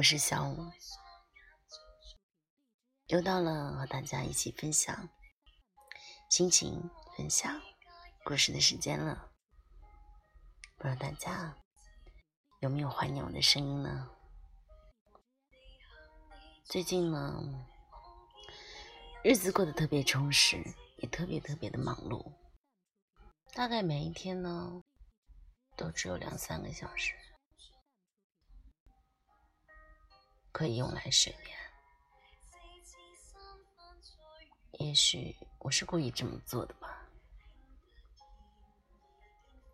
我是小五，又到了和大家一起分享心情、分享故事的时间了。不知道大家有没有怀念我的声音呢？最近呢，日子过得特别充实，也特别特别的忙碌。大概每一天呢，都只有两三个小时。可以用来睡眠。也许我是故意这么做的吧。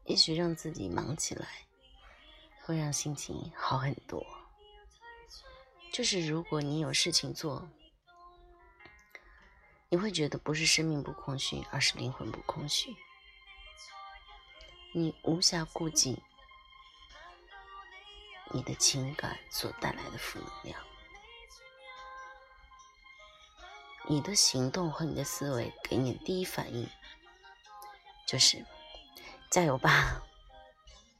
也许让自己忙起来，会让心情好很多。就是如果你有事情做，你会觉得不是生命不空虚，而是灵魂不空虚。你无暇顾及。你的情感所带来的负能量，你的行动和你的思维给你的第一反应就是加油吧，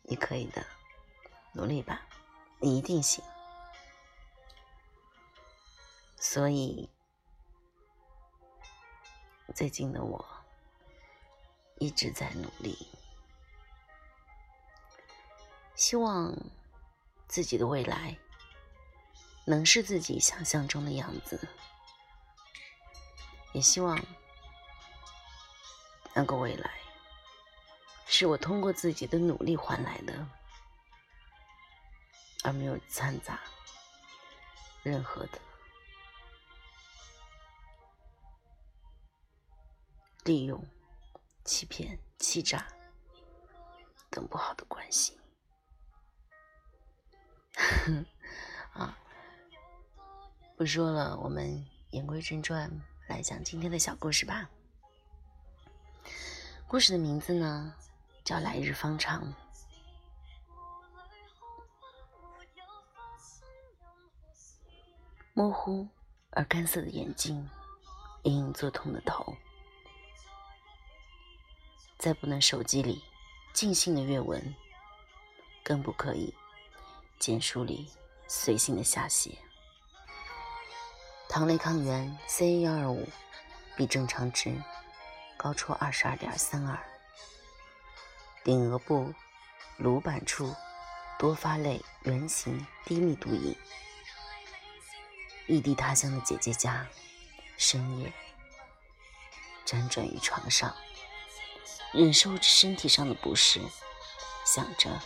你可以的，努力吧，你一定行。所以最近的我一直在努力，希望。自己的未来能是自己想象中的样子，也希望那个未来是我通过自己的努力换来的，而没有掺杂任何的利用、欺骗、欺诈等不好的关系。啊，不说了，我们言归正传，来讲今天的小故事吧。故事的名字呢，叫《来日方长》。模糊而干涩的眼睛，隐隐作痛的头，再不能手机里尽兴的阅文，更不可以。简书里随性的下写，糖类抗原 CA 幺二五比正常值高出二十二点三二，顶额部颅板处多发类圆形低密度影。异地他乡的姐姐家，深夜辗转于床上，忍受着身体上的不适，想着。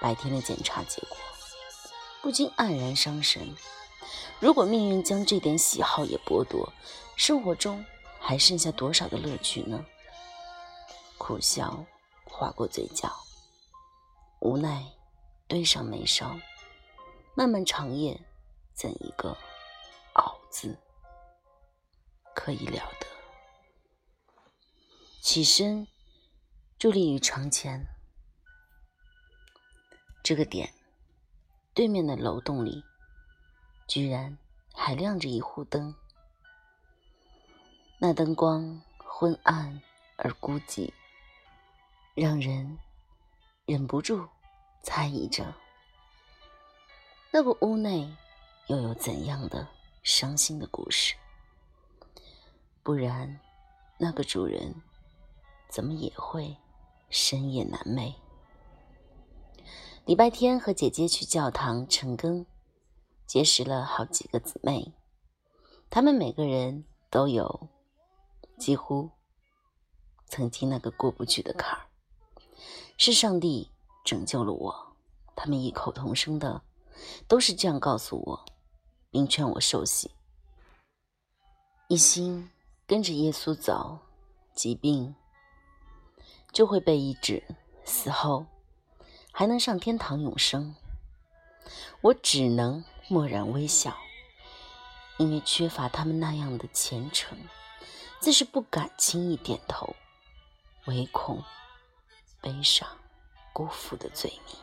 白天的检查结果，不禁黯然伤神。如果命运将这点喜好也剥夺，生活中还剩下多少的乐趣呢？苦笑划过嘴角，无奈堆上眉梢。漫漫长夜，怎一个熬字可以了得？起身，伫立于床前。这个点，对面的楼栋里，居然还亮着一户灯。那灯光昏暗而孤寂，让人忍不住猜疑着，那个屋内又有怎样的伤心的故事？不然，那个主人怎么也会深夜难寐？礼拜天和姐姐去教堂晨更，结识了好几个姊妹。她们每个人都有几乎曾经那个过不去的坎儿，是上帝拯救了我。他们异口同声的都是这样告诉我，并劝我受洗，一心跟着耶稣走，疾病就会被医治，死后。还能上天堂永生，我只能默然微笑，因为缺乏他们那样的虔诚，自是不敢轻易点头，唯恐背上辜负的罪名。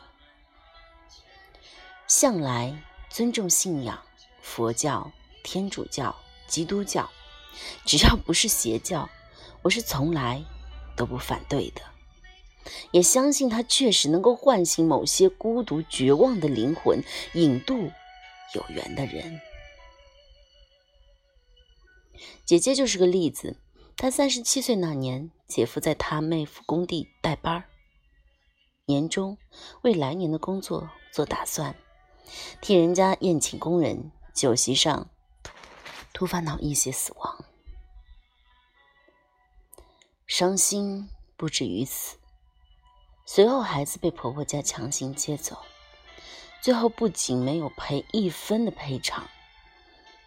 向来尊重信仰，佛教、天主教、基督教，只要不是邪教，我是从来都不反对的。也相信它确实能够唤醒某些孤独绝望的灵魂，引渡有缘的人。姐姐就是个例子。她三十七岁那年，姐夫在她妹夫工地带班儿，年终为来年的工作做打算，替人家宴请工人。酒席上突发脑溢血死亡，伤心不止于此。随后，孩子被婆婆家强行接走，最后不仅没有赔一分的赔偿。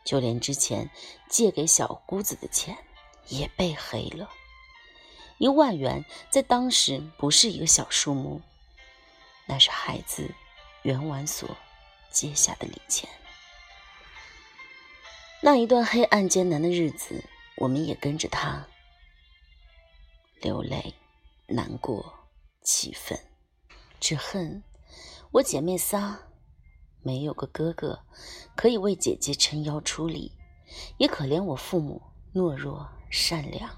就连之前借给小姑子的钱也被黑了，一万元在当时不是一个小数目，那是孩子袁婉所借下的礼钱。那一段黑暗艰难的日子，我们也跟着他流泪、难过、气愤，只恨我姐妹仨。没有个哥哥可以为姐姐撑腰出力，也可怜我父母懦弱善良，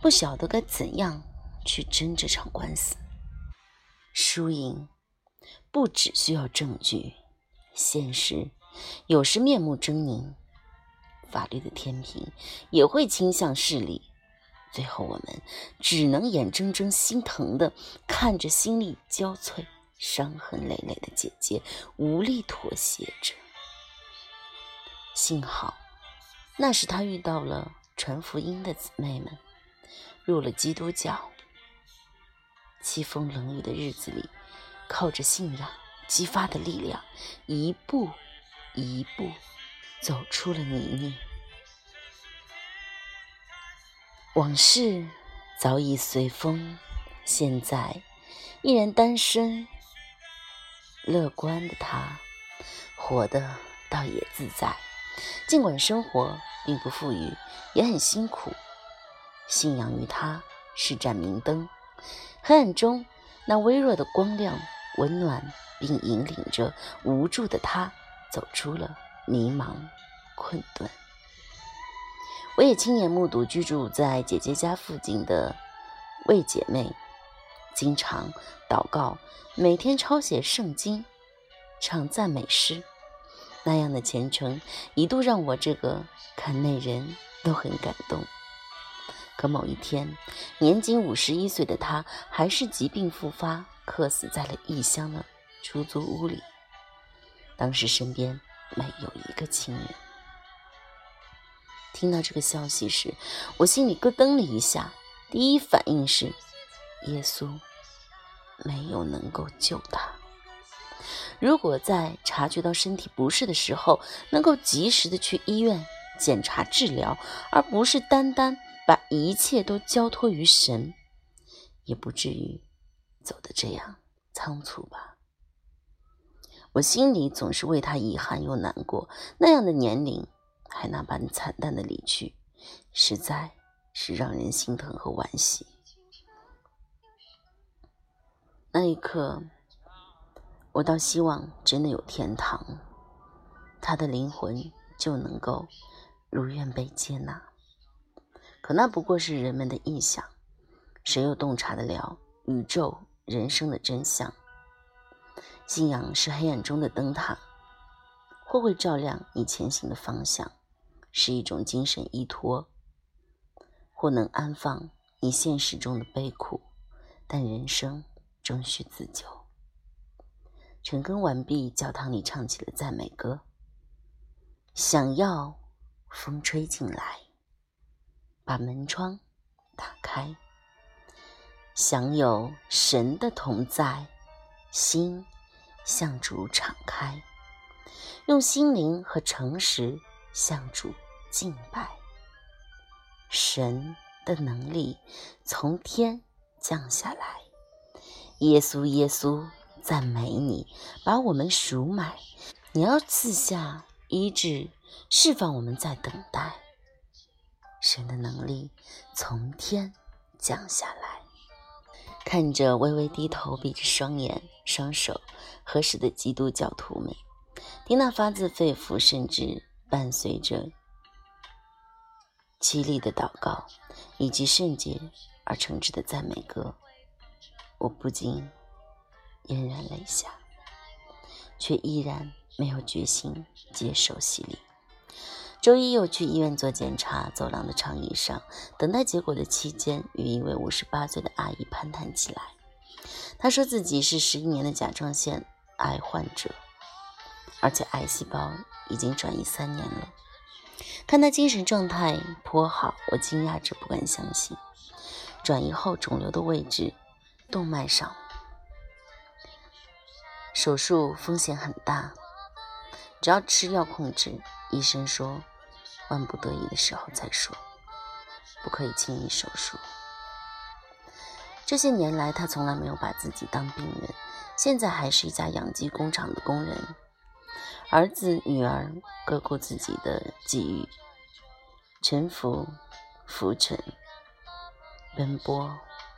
不晓得该怎样去争这场官司。输赢不只需要证据，现实有时面目狰狞，法律的天平也会倾向势力。最后，我们只能眼睁睁心疼的看着心力交瘁。伤痕累累的姐姐无力妥协着。幸好，那时她遇到了传福音的姊妹们，入了基督教。凄风冷雨的日子里，靠着信仰激发的力量，一步一步走出了泥泞。往事早已随风，现在依然单身。乐观的他，活得倒也自在。尽管生活并不富裕，也很辛苦。信仰于他是盏明灯，黑暗中那微弱的光亮，温暖并引领着无助的他走出了迷茫困顿。我也亲眼目睹居住在姐姐家附近的魏姐妹。经常祷告，每天抄写圣经，唱赞美诗，那样的虔诚一度让我这个看内人都很感动。可某一天，年仅五十一岁的他还是疾病复发，客死在了异乡的出租屋里。当时身边没有一个亲人。听到这个消息时，我心里咯噔了一下，第一反应是。耶稣没有能够救他。如果在察觉到身体不适的时候，能够及时的去医院检查治疗，而不是单单把一切都交托于神，也不至于走得这样仓促吧。我心里总是为他遗憾又难过。那样的年龄还那般惨淡的离去，实在是让人心疼和惋惜。那一刻，我倒希望真的有天堂，他的灵魂就能够如愿被接纳。可那不过是人们的臆想，谁又洞察得了宇宙人生的真相？信仰是黑暗中的灯塔，或会照亮你前行的方向，是一种精神依托，或能安放你现实中的悲苦。但人生。终须自救。晨更完毕，教堂里唱起了赞美歌。想要风吹进来，把门窗打开，享有神的同在，心向主敞开，用心灵和诚实向主敬拜。神的能力从天降下来。耶稣，耶稣，赞美你，把我们赎买。你要赐下医治，释放我们在等待。神的能力从天降下来，看着微微低头、闭着双眼、双手合十的基督教徒们，听那发自肺腑，甚至伴随着凄厉的祷告，以及圣洁而诚挚的赞美歌。我不禁潸然泪下，却依然没有决心接受洗礼。周一又去医院做检查，走廊的长椅上等待结果的期间，与一位五十八岁的阿姨攀谈起来。她说自己是十一年的甲状腺癌患者，而且癌细胞已经转移三年了。看他精神状态颇好，我惊讶着不敢相信。转移后肿瘤的位置，动脉上，手术风险很大，只要吃药控制。医生说。万不得已的时候再说，不可以轻易手术。这些年来，他从来没有把自己当病人，现在还是一家养鸡工厂的工人，儿子女儿各过自己的际遇，沉浮浮沉，奔波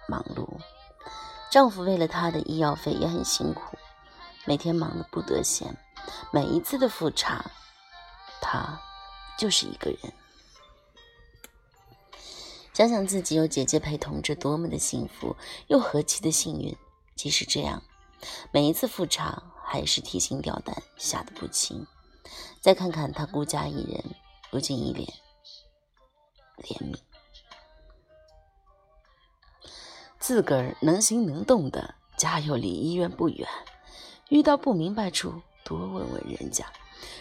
忙碌。丈夫为了她的医药费也很辛苦，每天忙得不得闲，每一次的复查，他。就是一个人，想想自己有姐姐陪同着，多么的幸福，又何其的幸运。即使这样，每一次复查还是提心吊胆，吓得不轻。再看看他孤家一人，不禁一脸怜悯。自个儿能行能动的，家又离医院不远，遇到不明白处，多问问人家。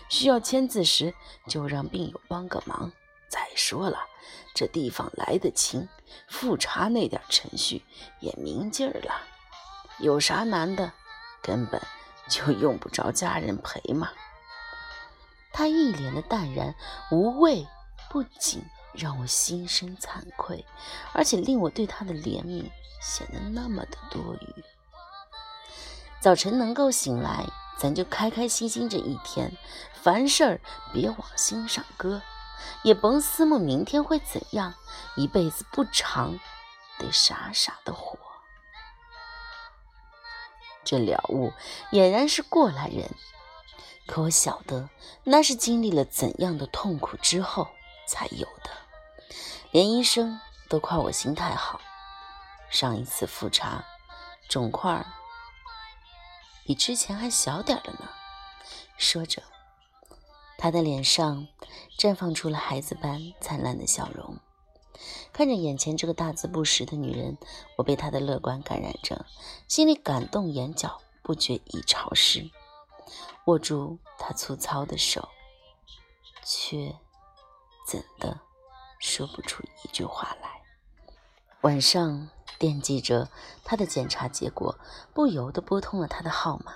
需要签字时，就让病友帮个忙。再说了，这地方来得亲，复查那点程序也明劲儿了。有啥难的？根本就用不着家人陪嘛。他一脸的淡然无畏，不仅让我心生惭愧，而且令我对他的怜悯显得那么的多余。早晨能够醒来。咱就开开心心这一天，凡事儿别往心上搁，也甭思慕明天会怎样。一辈子不长，得傻傻的活。这了悟俨然是过来人，可我晓得那是经历了怎样的痛苦之后才有的。连医生都夸我心态好。上一次复查，肿块儿。比之前还小点了呢。说着，他的脸上绽放出了孩子般灿烂的笑容。看着眼前这个大字不识的女人，我被她的乐观感染着，心里感动，眼角不觉已潮湿。握住她粗糙的手，却怎的说不出一句话来。晚上。惦记着他的检查结果，不由得拨通了他的号码。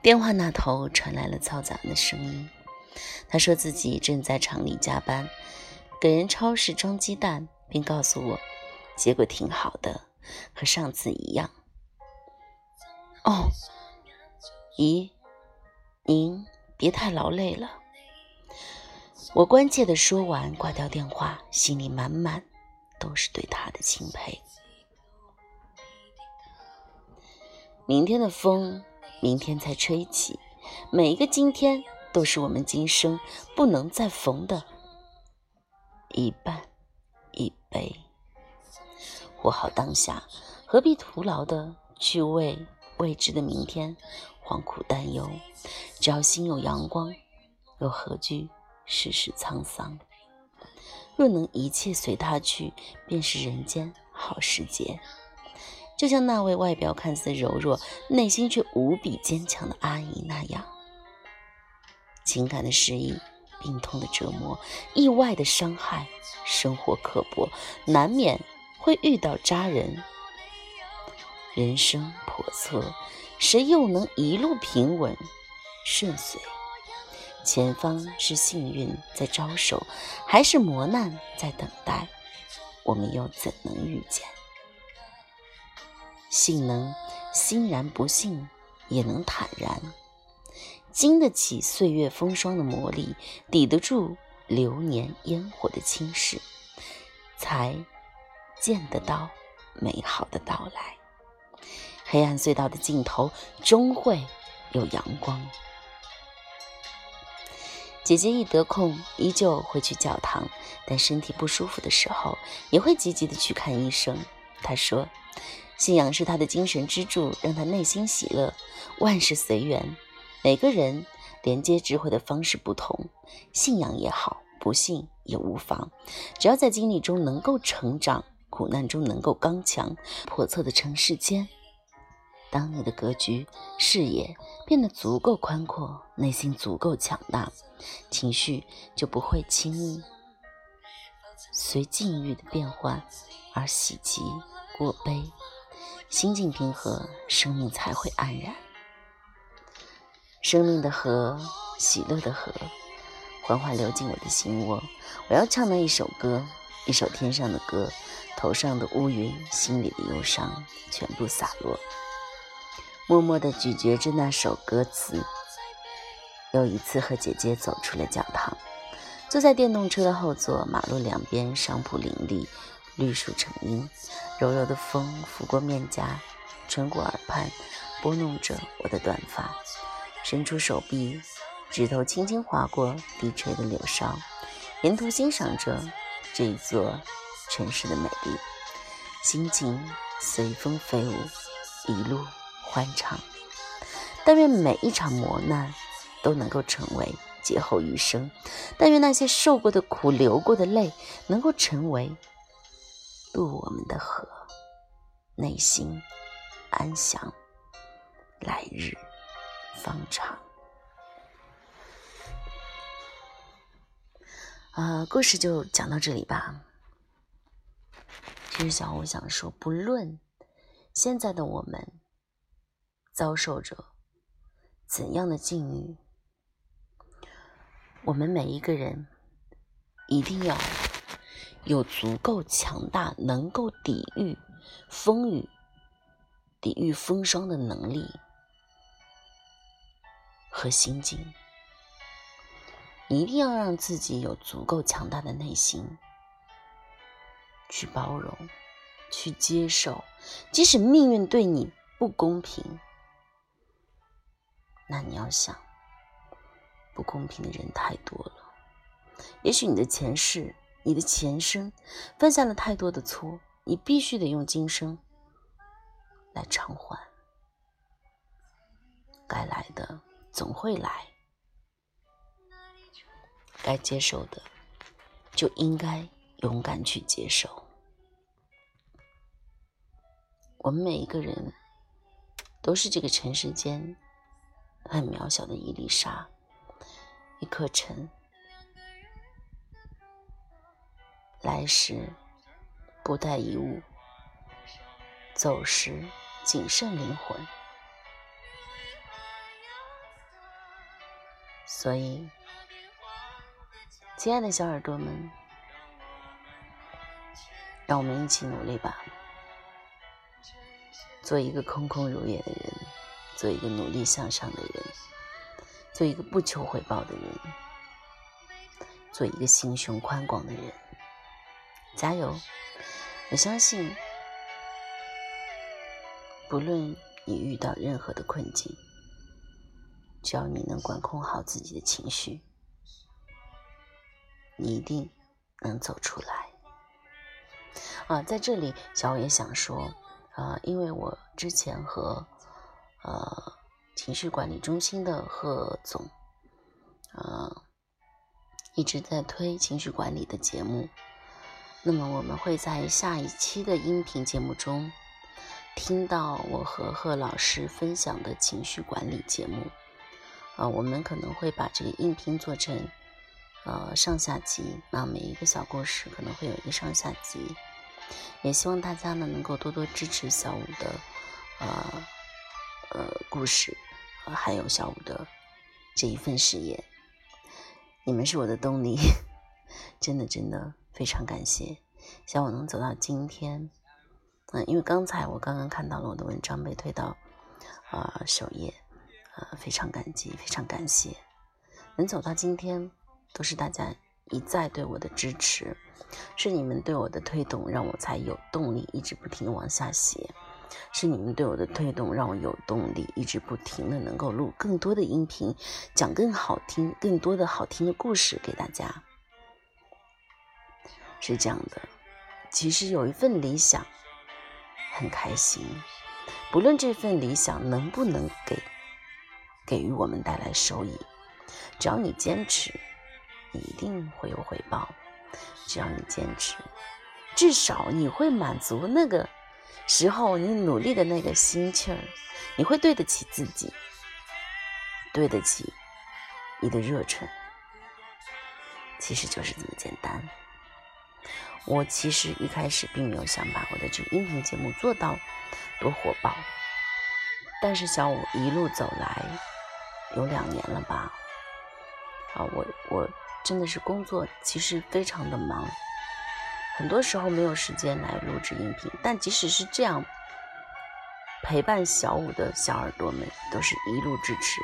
电话那头传来了嘈杂的声音。他说自己正在厂里加班，给人超市装鸡蛋，并告诉我结果挺好的，和上次一样。哦，姨，您别太劳累了。我关切的说完，挂掉电话，心里满满。都是对他的钦佩。明天的风，明天才吹起。每一个今天，都是我们今生不能再逢的一半一杯。活好当下，何必徒劳的去为未知的明天惶苦担忧？只要心有阳光，又何惧世事沧桑？若能一切随他去，便是人间好时节。就像那位外表看似柔弱、内心却无比坚强的阿姨那样，情感的失意、病痛的折磨、意外的伤害、生活刻薄，难免会遇到渣人。人生叵测，谁又能一路平稳顺遂？前方是幸运在招手，还是磨难在等待？我们又怎能遇见？幸能欣然不幸，也能坦然，经得起岁月风霜的磨砺，抵得住流年烟火的侵蚀，才见得到美好的到来。黑暗隧道的尽头，终会有阳光。姐姐一得空，依旧会去教堂，但身体不舒服的时候，也会积极的去看医生。她说：“信仰是她的精神支柱，让她内心喜乐。万事随缘，每个人连接智慧的方式不同，信仰也好，不信也无妨，只要在经历中能够成长，苦难中能够刚强，叵测的尘世间。当你的格局、视野变得足够宽阔，内心足够强大，情绪就不会轻易随境遇的变换而喜极过悲。心境平和，生命才会安然。生命的河，喜乐的河，缓缓流进我的心窝。我要唱那一首歌，一首天上的歌，头上的乌云，心里的忧伤，全部洒落。默默地咀嚼着那首歌词。又一次和姐姐走出了教堂，坐在电动车的后座，马路两边商铺林立，绿树成荫，柔柔的风拂过面颊，穿过耳畔，拨弄着我的短发，伸出手臂，指头轻轻划过低垂的柳梢，沿途欣赏着这一座城市的美丽，心情随风飞舞，一路。欢畅，但愿每一场磨难都能够成为劫后余生；但愿那些受过的苦、流过的泪，能够成为渡我们的河。内心安详，来日方长。啊，故事就讲到这里吧。其实小红想说，不论现在的我们。遭受着怎样的境遇？我们每一个人一定要有足够强大、能够抵御风雨、抵御风霜的能力和心境。一定要让自己有足够强大的内心，去包容、去接受，即使命运对你不公平。那你要想，不公平的人太多了。也许你的前世、你的前生犯下了太多的错，你必须得用今生来偿还。该来的总会来，该接受的就应该勇敢去接受。我们每一个人都是这个尘世间。很渺小的一粒沙，一颗尘。来时不带一物，走时仅剩灵魂。所以，亲爱的小耳朵们，让我们一起努力吧，做一个空空如也的人。做一个努力向上的人，做一个不求回报的人，做一个心胸宽广的人，加油！我相信，不论你遇到任何的困境，只要你能管控好自己的情绪，你一定能走出来。啊，在这里，小伟也想说，啊，因为我之前和呃，情绪管理中心的贺总，呃，一直在推情绪管理的节目。那么我们会在下一期的音频节目中听到我和贺老师分享的情绪管理节目。啊，我们可能会把这个音频做成呃上下集，那每一个小故事可能会有一个上下集。也希望大家呢能够多多支持小五的呃。呃，故事，还有小五的这一份事业，你们是我的动力，真的真的非常感谢，希望我能走到今天。嗯，因为刚才我刚刚看到了我的文章被推到啊首页，呃非常感激，非常感谢，能走到今天都是大家一再对我的支持，是你们对我的推动，让我才有动力一直不停的往下写。是你们对我的推动，让我有动力，一直不停的能够录更多的音频，讲更好听、更多的好听的故事给大家。是这样的，其实有一份理想很开心。不论这份理想能不能给给予我们带来收益，只要你坚持，一定会有回报。只要你坚持，至少你会满足那个时候你努力的那个心气儿，你会对得起自己，对得起你的热忱。其实就是这么简单。我其实一开始并没有想把我的这个音频节目做到多火爆，但是小五一路走来有两年了吧？啊，我我真的是工作其实非常的忙，很多时候没有时间来录制音频。但即使是这样，陪伴小五的小耳朵们都是一路支持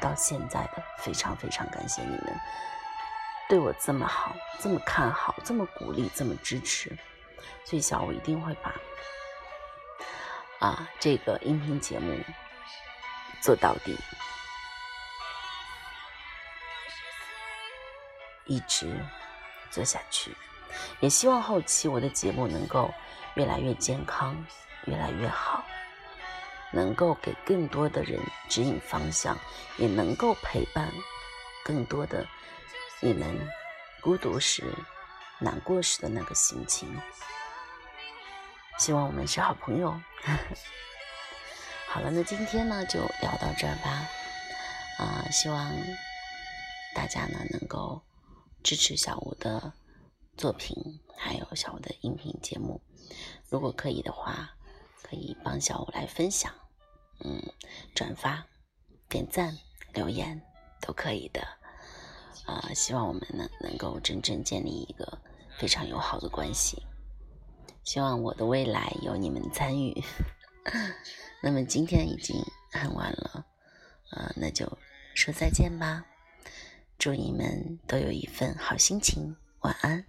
到现在的，非常非常感谢你们。对我这么好，这么看好，这么鼓励，这么支持，所以小五一定会把啊这个音频节目做到底，一直做下去。也希望后期我的节目能够越来越健康，越来越好，能够给更多的人指引方向，也能够陪伴更多的。你们孤独时、难过时的那个心情，希望我们是好朋友。好了，那今天呢就聊到这儿吧。啊，希望大家呢能够支持小吴的作品，还有小吴的音频节目。如果可以的话，可以帮小吴来分享，嗯，转发、点赞、留言都可以的。啊，希望我们呢能够真正建立一个非常友好的关系。希望我的未来有你们参与。那么今天已经很晚了，啊，那就说再见吧。祝你们都有一份好心情，晚安。